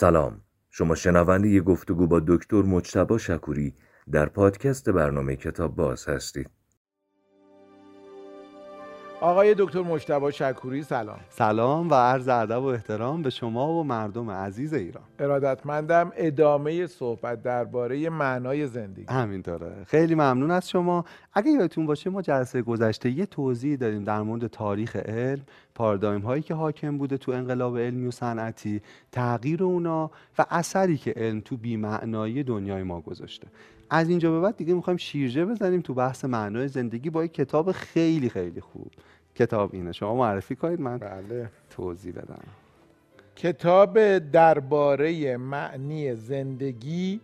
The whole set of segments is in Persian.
سلام. شما شنونده گفتگو با دکتر مجتبا شکوری در پادکست برنامه کتاب باز هستید. آقای دکتر مجتبا شکوری سلام. سلام و عرض ادب و احترام به شما و مردم عزیز ایران. ارادتمندم ادامه صحبت درباره معنای زندگی. همینطوره. خیلی ممنون از شما. اگه یادتون باشه ما جلسه گذشته یه توضیح داریم در مورد تاریخ علم پارادایم هایی که حاکم بوده تو انقلاب علمی و صنعتی تغییر اونا و اثری که علم تو بیمعنایی دنیای ما گذاشته. از اینجا به بعد دیگه می‌خوایم شیرجه بزنیم تو بحث معنای زندگی با یک کتاب خیلی خیلی خوب. کتاب اینه. شما معرفی کنید من بله. توضیح بدم. کتاب درباره معنی زندگی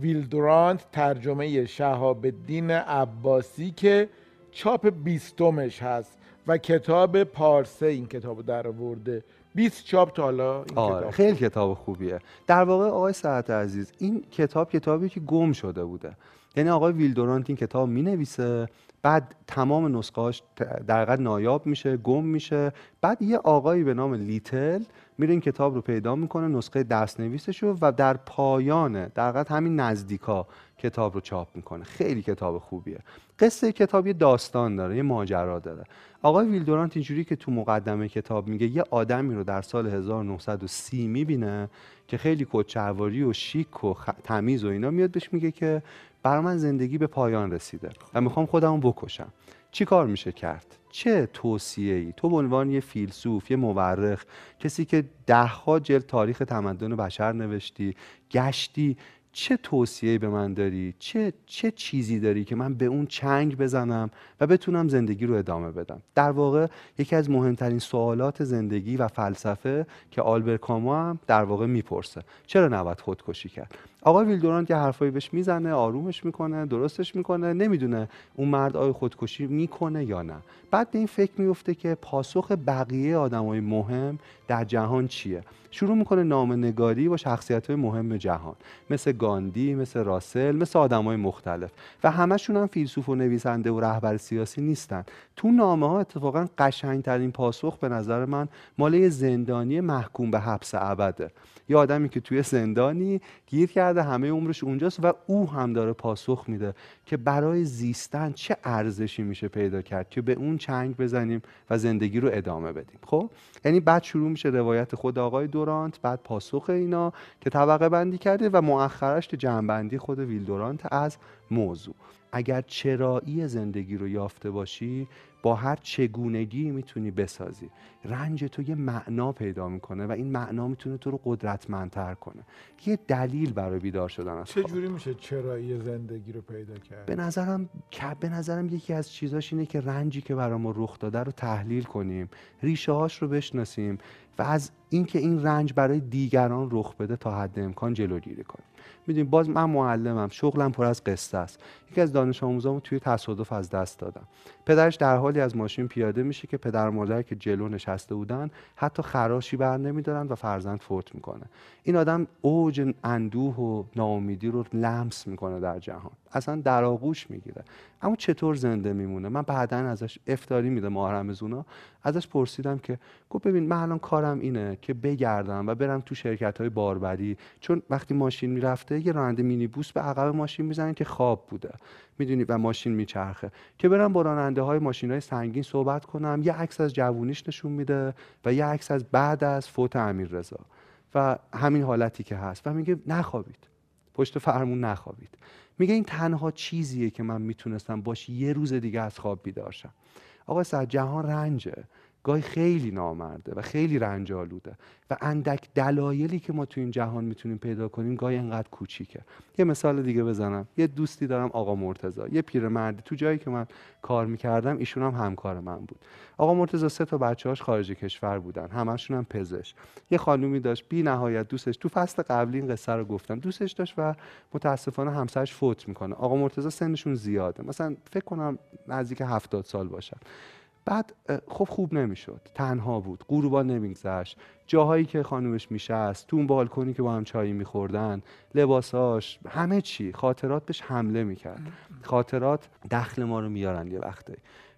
ویلدرانت ترجمه شهاب الدین عباسی که چاپ بیستمش هست و کتاب پارسه این کتاب در آورده. 20 چاپ تا حالا این آره کتاب. خیلی کتاب خوبیه. در واقع آقای سعد عزیز این کتاب کتابی که گم شده بوده. یعنی آقای ویلدورانت این کتاب می نویسه بعد تمام نسخهاش در نایاب میشه گم میشه. بعد یه آقایی به نام لیتل میره این کتاب رو پیدا می‌کنه نسخه دست نویسش رو و در پایان در همین نزدیکا کتاب رو چاپ می‌کنه. خیلی کتاب خوبیه. قصه کتاب یه داستان داره یه ماجرا داره. آقای ویلدورانت اینجوری که تو مقدمه کتاب میگه یه آدمی رو در سال 1930 می‌بینه که خیلی کچرواری و شیک و خ... تمیز و اینا میاد بهش میگه که برای من زندگی به پایان رسیده و می‌خوام خودمو بکشم. چی کار میشه کرد؟ چه توصیه ای تو به عنوان یه فیلسوف یه مورخ کسی که دهها جلد تاریخ تمدن بشر نوشتی گشتی چه توصیه به من داری؟ چه چه چیزی داری که من به اون چنگ بزنم و بتونم زندگی رو ادامه بدم؟ در واقع یکی از مهمترین سوالات زندگی و فلسفه که آلبر کامو هم در واقع می‌پرسه. چرا نباید خودکشی کرد؟ آقای ویلدورانت یه حرفایی بهش می‌زنه آرومش می‌کنه درستش می‌کنه نمی‌دونه اون مرد آیا خودکشی می‌کنه یا نه. بعد به این فکر میفته که پاسخ بقیه آدمای مهم در جهان چیه؟ شروع می‌کنه نامنگاری با شخصیت های مهم جهان مثل گاندی مثل راسل مثل آدمای مختلف. و همشون هم فیلسوف و نویسنده و رهبر سیاسی نیستن. تو نامه ها اتفاقا قشنگترین پاسخ به نظر من مال زندانی محکوم به حبس ابده. یه آدمی که توی زندانی گیر کرده همه عمرش اونجاست و او هم داره پاسخ میده که برای زیستن چه ارزشی میشه پیدا کرد که به اون چنگ بزنیم و زندگی رو ادامه بدیم. خب؟ یعنی بعد شروع میشه روایت خود آقای دورانت بعد پاسخ اینا که طبقه بندی کرده و مؤخرش جنبندی خود ویلدورانت از موضوع. اگر چرایی زندگی رو یافته باشی با هر چگونگی می‌تونی بسازی. رنج تو یه معنا پیدا می‌کنه و این معنا می‌تونه تو رو قدرتمندتر کنه. یه دلیل برای بیدار شدن از چه. جوری میشه چرایی زندگی رو پیدا کرد؟ به نظرم به نظرم یکی از چیزاش اینه که رنجی که برای ما رخ داده رو تحلیل کنیم ریشه هاش رو بشناسیم و از اینکه این رنج برای دیگران رخ بده تا حد امکان جلوگیری کنیم. می‌دونیم باز من معلمم شغلم پر از قصه است. یکی از دانش آموزامو توی تصادف از دست دادم. پدرش در حالی از ماشین پیاده میشه که پدر مادر که جلو نشسته بودن حتی خراشی بر نمیدارن و فرزند فوت می‌کنه. این آدم اوج اندوه و ناامیدی رو لمس می‌کنه در جهان. اصلا در آغوش می‌گیره. اما چطور زنده میمونه؟ من بعدا ازش افتاری میده ماه ازش پرسیدم که گفت ببین من الان کارم اینه که بگردم و برم تو شرکت های باربری. چون وقتی ماشین می‌رفته یه راننده مینیبوس به عقب ماشین می‌زنن که خواب بوده. می‌دونی؟ و ماشین میچرخه. که برم با راننده های ماشین های سنگین صحبت کنم یه عکس از جوونیش نشون میده و یه عکس از بعد از فوت امیر رضا و همین حالتی که هست. و میگه نخوابید. پشت فرمون نخوابید. میگه این تنها چیزیه که من می‌تونستم باش یه روز دیگه از خواب بیدار شم. آقا سعد جهان رنجه. گاهی خیلی نامرده و خیلی رنج آلوده و اندک دلایلی که ما تو این جهان می‌تونیم پیدا کنیم گاهی انقدر کوچیکه. یه مثال دیگه بزنم. یه دوستی دارم آقا مرتضی. یه پیرمردی. تو جایی که من کار می‌کردم ایشون هم همکار من بود. آقا مرتضی سه تا بچه‌هاش خارج کشور بودن. همشون هم پزشک. یه خانومی داشت. بی نهایت دوستش. تو فصل قبلی این قصه رو گفتم. دوستش داشت و متاسفانه همسرش فوت می‌کنه. آقا مرتضی سنشون زیاده. مثلا فکر کنم نزدیک هفتاد سال باشن بعد خب خوب نمی‌شد. تنها بود غروبا نمیگذشت. جاهایی که خانومش میشست تو اون بالکنی که با هم چایی میخوردن لباساش همه چی خاطرات بهش حمله می‌کرد. خاطرات دخل ما رو میارن یه وقته.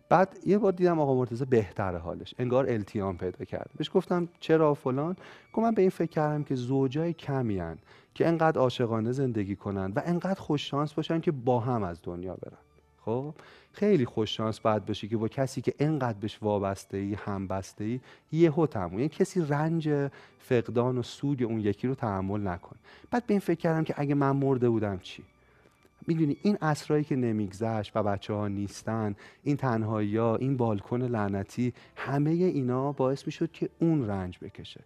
بعد یه بار دیدم آقا مرتضی بهتر حالش انگار التیام پیدا کرد. بهش گفتم چرا فلان؟ گفت من به این فکر کردم که زوجای کمی هن که انقدر عاشقانه زندگی کنن و انقدر خوش شانس باشن که با هم از دنیا برن. خب؟ خیلی خوش شانس باید باشی که با کسی که انقدر بهش وابسته ای همبسته ای یهو تموم یعنی کسی رنج فقدان و سود اون یکی رو تحمل نکن. بعد به این فکر کردم که اگه من مرده بودم چی؟ می‌دونی این اسرایی که نمیگذشت و بچه ها نیستن این تنهایی ها این بالکن لعنتی همه اینا باعث می‌شد که اون رنج بکشه.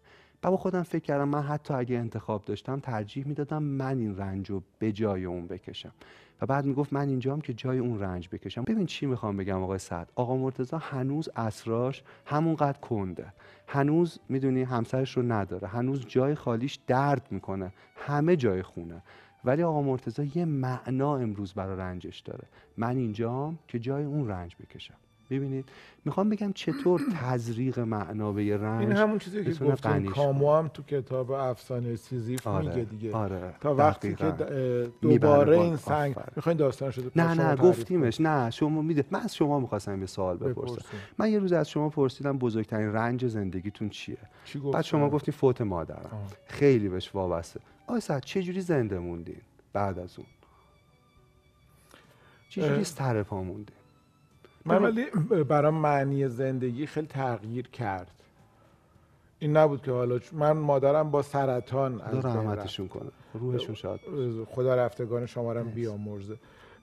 و با خودم فکر کردم من حتی اگه انتخاب داشتم ترجیح می‌دادم من این رنج رو به جای اون بکشم. و بعد می‌گفت من اینجام که جای اون رنج بکشم. ببین چی می‌خوام بگم آقای سعد. آقا مرتضی هنوز اسراش همونقدر کنده. هنوز می‌دونی همسرش رو نداره. هنوز جای خالیش درد می‌کنه. همه جای خونه. ولی آقا مرتضی یه معنا امروز برای رنجش داره. من اینجام که جای اون رنج بکشم. ببینید. می‌خوام بگم چطور تزریق معنا به یه رنج این همون چیزی که گفتم. کامو هم تو کتاب افسانه سیزیف آره، میگه دیگه. آره، تا وقتی که دوباره. این سنگ. می‌خواین داستان شده نه نه گفتیمش. نه شما میده. من از شما می‌خواستم یه سوال بپرسم. بپرسیم. من یه روز از شما پرسیدم بزرگترین رنج زندگیتون چیه؟ چی بعد شما گفتین فوت مادرم. آه. خیلی بهش وابسته. آقای سعد چه جوری زنده موندین بعد از اون؟ چه جوری. سر پا موندین؟ من ولی برام معنی زندگی خیلی تغییر کرد. این نبود که حالا من مادرم با سرطان از. رحمتشون کنه. روحشون شاد. خدا رفتگان شما رو بیامرزه.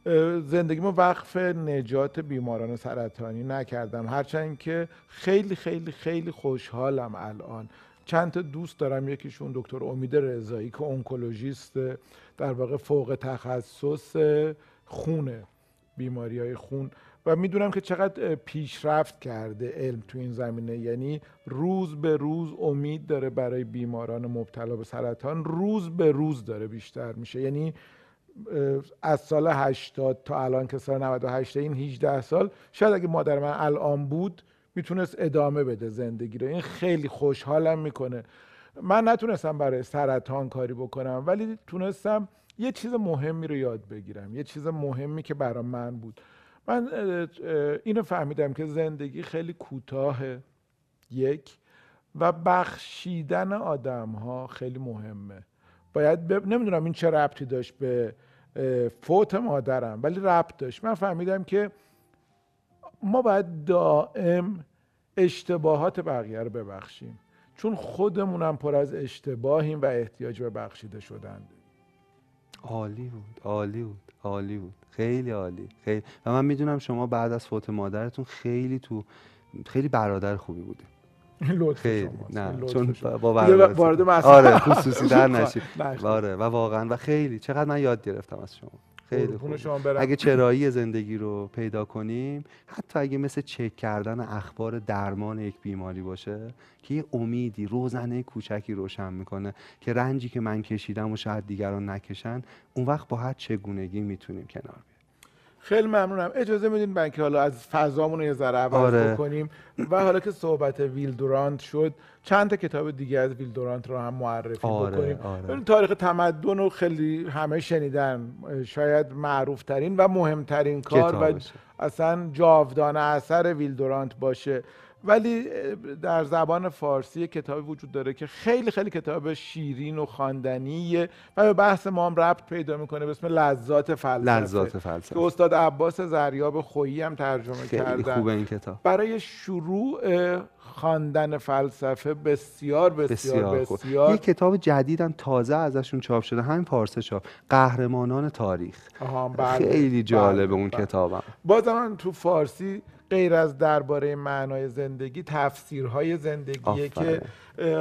اه، زندگیمو وقف نجات بیماران سرطانی نکردم. هرچند که خیلی خیلی خیلی خوشحالم الان. چند تا دوست دارم. یکیشون دکتر امید رضایی که اونکولوژیست در واقع فوق تخصص خونه بیماری های خون. و می‌دونم که چقدر پیشرفت کرده علم تو این زمینه. یعنی روز به روز امید داره برای بیماران مبتلا به سرطان. روز به روز داره بیشتر میشه. یعنی از سال 80 تا الان که سال 98 این 18 سال شاید اگه مادر من الان بود می‌تونست ادامه بده زندگی رو. این خیلی خوشحالم می‌کنه. من نتونستم برای سرطان کاری بکنم ولی تونستم یه چیز مهمی رو یاد بگیرم. یه چیز مهمی که برای من بود. من اینو فهمیدم که زندگی خیلی کوتاهه یک و بخشیدن آدم ها خیلی مهمه. باید ب... نمی‌دونم این چه ربطی داشت به فوت مادرم ولی ربط داشت. من فهمیدم که ما باید دائم اشتباهات بقیه رو ببخشیم. چون خودمونم پر از اشتباهیم و احتیاج به بخشیده شدن عالی بود عالی بود عالی بود. خیلی عالی خیلی. و من می‌دونم شما بعد از فوت مادرتون خیلی تو خیلی برادر خوبی بودی. لطف خیلی. نه لطف چون شما. با برادر وارد آره خصوصی در نشید. آره و واقعا و خیلی. چقدر من یاد گرفتم از شما. خیلی خوب. اگه چرایی زندگی رو پیدا کنیم حتی اگه مثل چک کردن اخبار درمان یک بیماری باشه که یه امیدی روزنه کوچکی روشن می‌کنه که رنجی که من کشیدم و شاید دیگران نکشن اون وقت با هر چگونگی می‌تونیم کنار بیایم خیلی ممنونم اجازه میدین من که حالا از فضامون یه ذره عوض آره. بکنیم و حالا که صحبت ویل دورانت شد چند تا کتاب دیگه از ویل دورانت رو هم معرفی آره، بکنیم آره. تاریخ تمدن رو خیلی همه شنیدن شاید معروف ترین و مهمترین کار و. اصلا جاودانه اثر ویل دورانت باشه ولی در زبان فارسی یک کتابی وجود داره که خیلی خیلی کتاب شیرین و خواندنیه و به بحث ما هم ربط پیدا می‌کنه به اسم لذات فلسفه. لذات که فلسفه استاد عباس زریاب خویی هم ترجمه خیلی کردن. خوبه این کتاب. برای شروع خواندن فلسفه بسیار بسیار بسیار بسیار. یه کتاب جدیدم تازه ازشون چاپ شده. همین پارسه چاپ. قهرمانان تاریخ. آها، بله، خیلی جالبه بله، اون بله. کتابم. بازم تو فارسی غیر از درباره معنای زندگی تفسیرهای زندگیه آفرین. که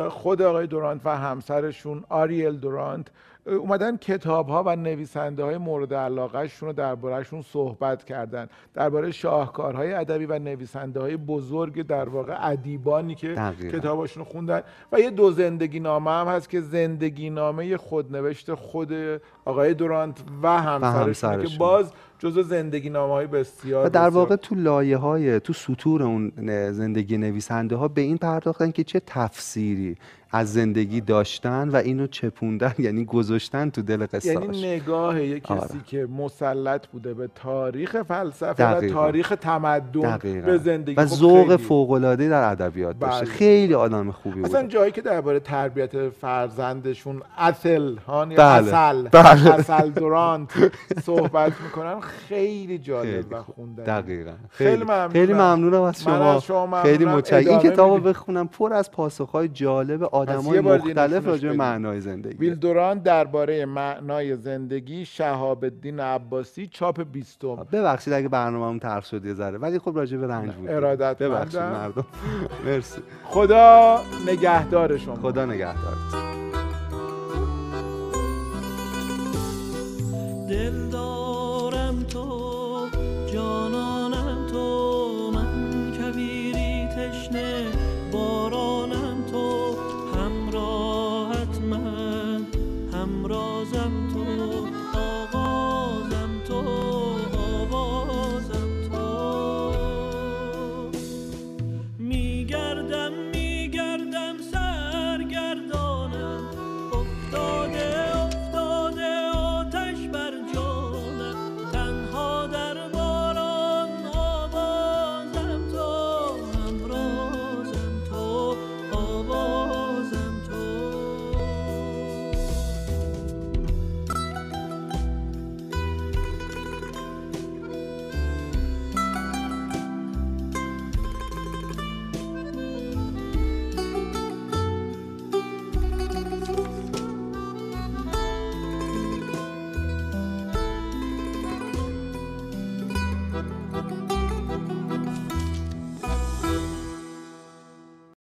خود آقای دورانت و همسرشون آریل دورانت اومدن کتاب ها و نویسنده های مورد علاقه شون رو دربارهشون صحبت کردن درباره شاهکارهای ادبی و نویسنده های بزرگ در واقع ادیبانی که دقیقاً. کتاباشون رو خوندن و یه دو زندگی نامه هم هست که زندگی نامه خودنوشت خود آقای دورانت و همسرشون که همسرشون. باز جزو زندگی نامه های بسیار و در بسیار واقع تو لایه های تو سطور اون زندگی نویسنده ها به این پرداختن که چه تفسیری از زندگی داشتن و اینو چپوندن یعنی گذاشتن تو دل قصهاش یعنی نگاه یک کسی آره. که مسلط بوده به تاریخ فلسفه دقیقاً. و تاریخ تمدن دقیقاً. به زندگی و خب ذوق خیلی. فوق‌العاده در ادبیات داشته بله. خیلی آدم خوبی اصلا بود جایی که درباره تربیت فرزندشون اصل هان یا بله. اصل بله. اصل دورانت صحبت می‌کنن خیلی جالب خیلی و خوب. خوندن دقیقا خیلی خیلی ممنونم. خیلی ممنونم از شما از شما ممنونم. خیلی متشکرم این کتابو. بخونم پر از پاسخهای جالب آدمای مختلف راجع به. معنای زندگی. ویل دوران درباره معنای زندگی شهاب الدین عباسی چاپ بیستم. ببخشید اگه برنامه‌مون تلخ شد یه ذره ولی خب راجع به رنج بود. ارادتمندم. ببخشید مردم. مرسی. خدا نگهدار شما. خدا نگهدارت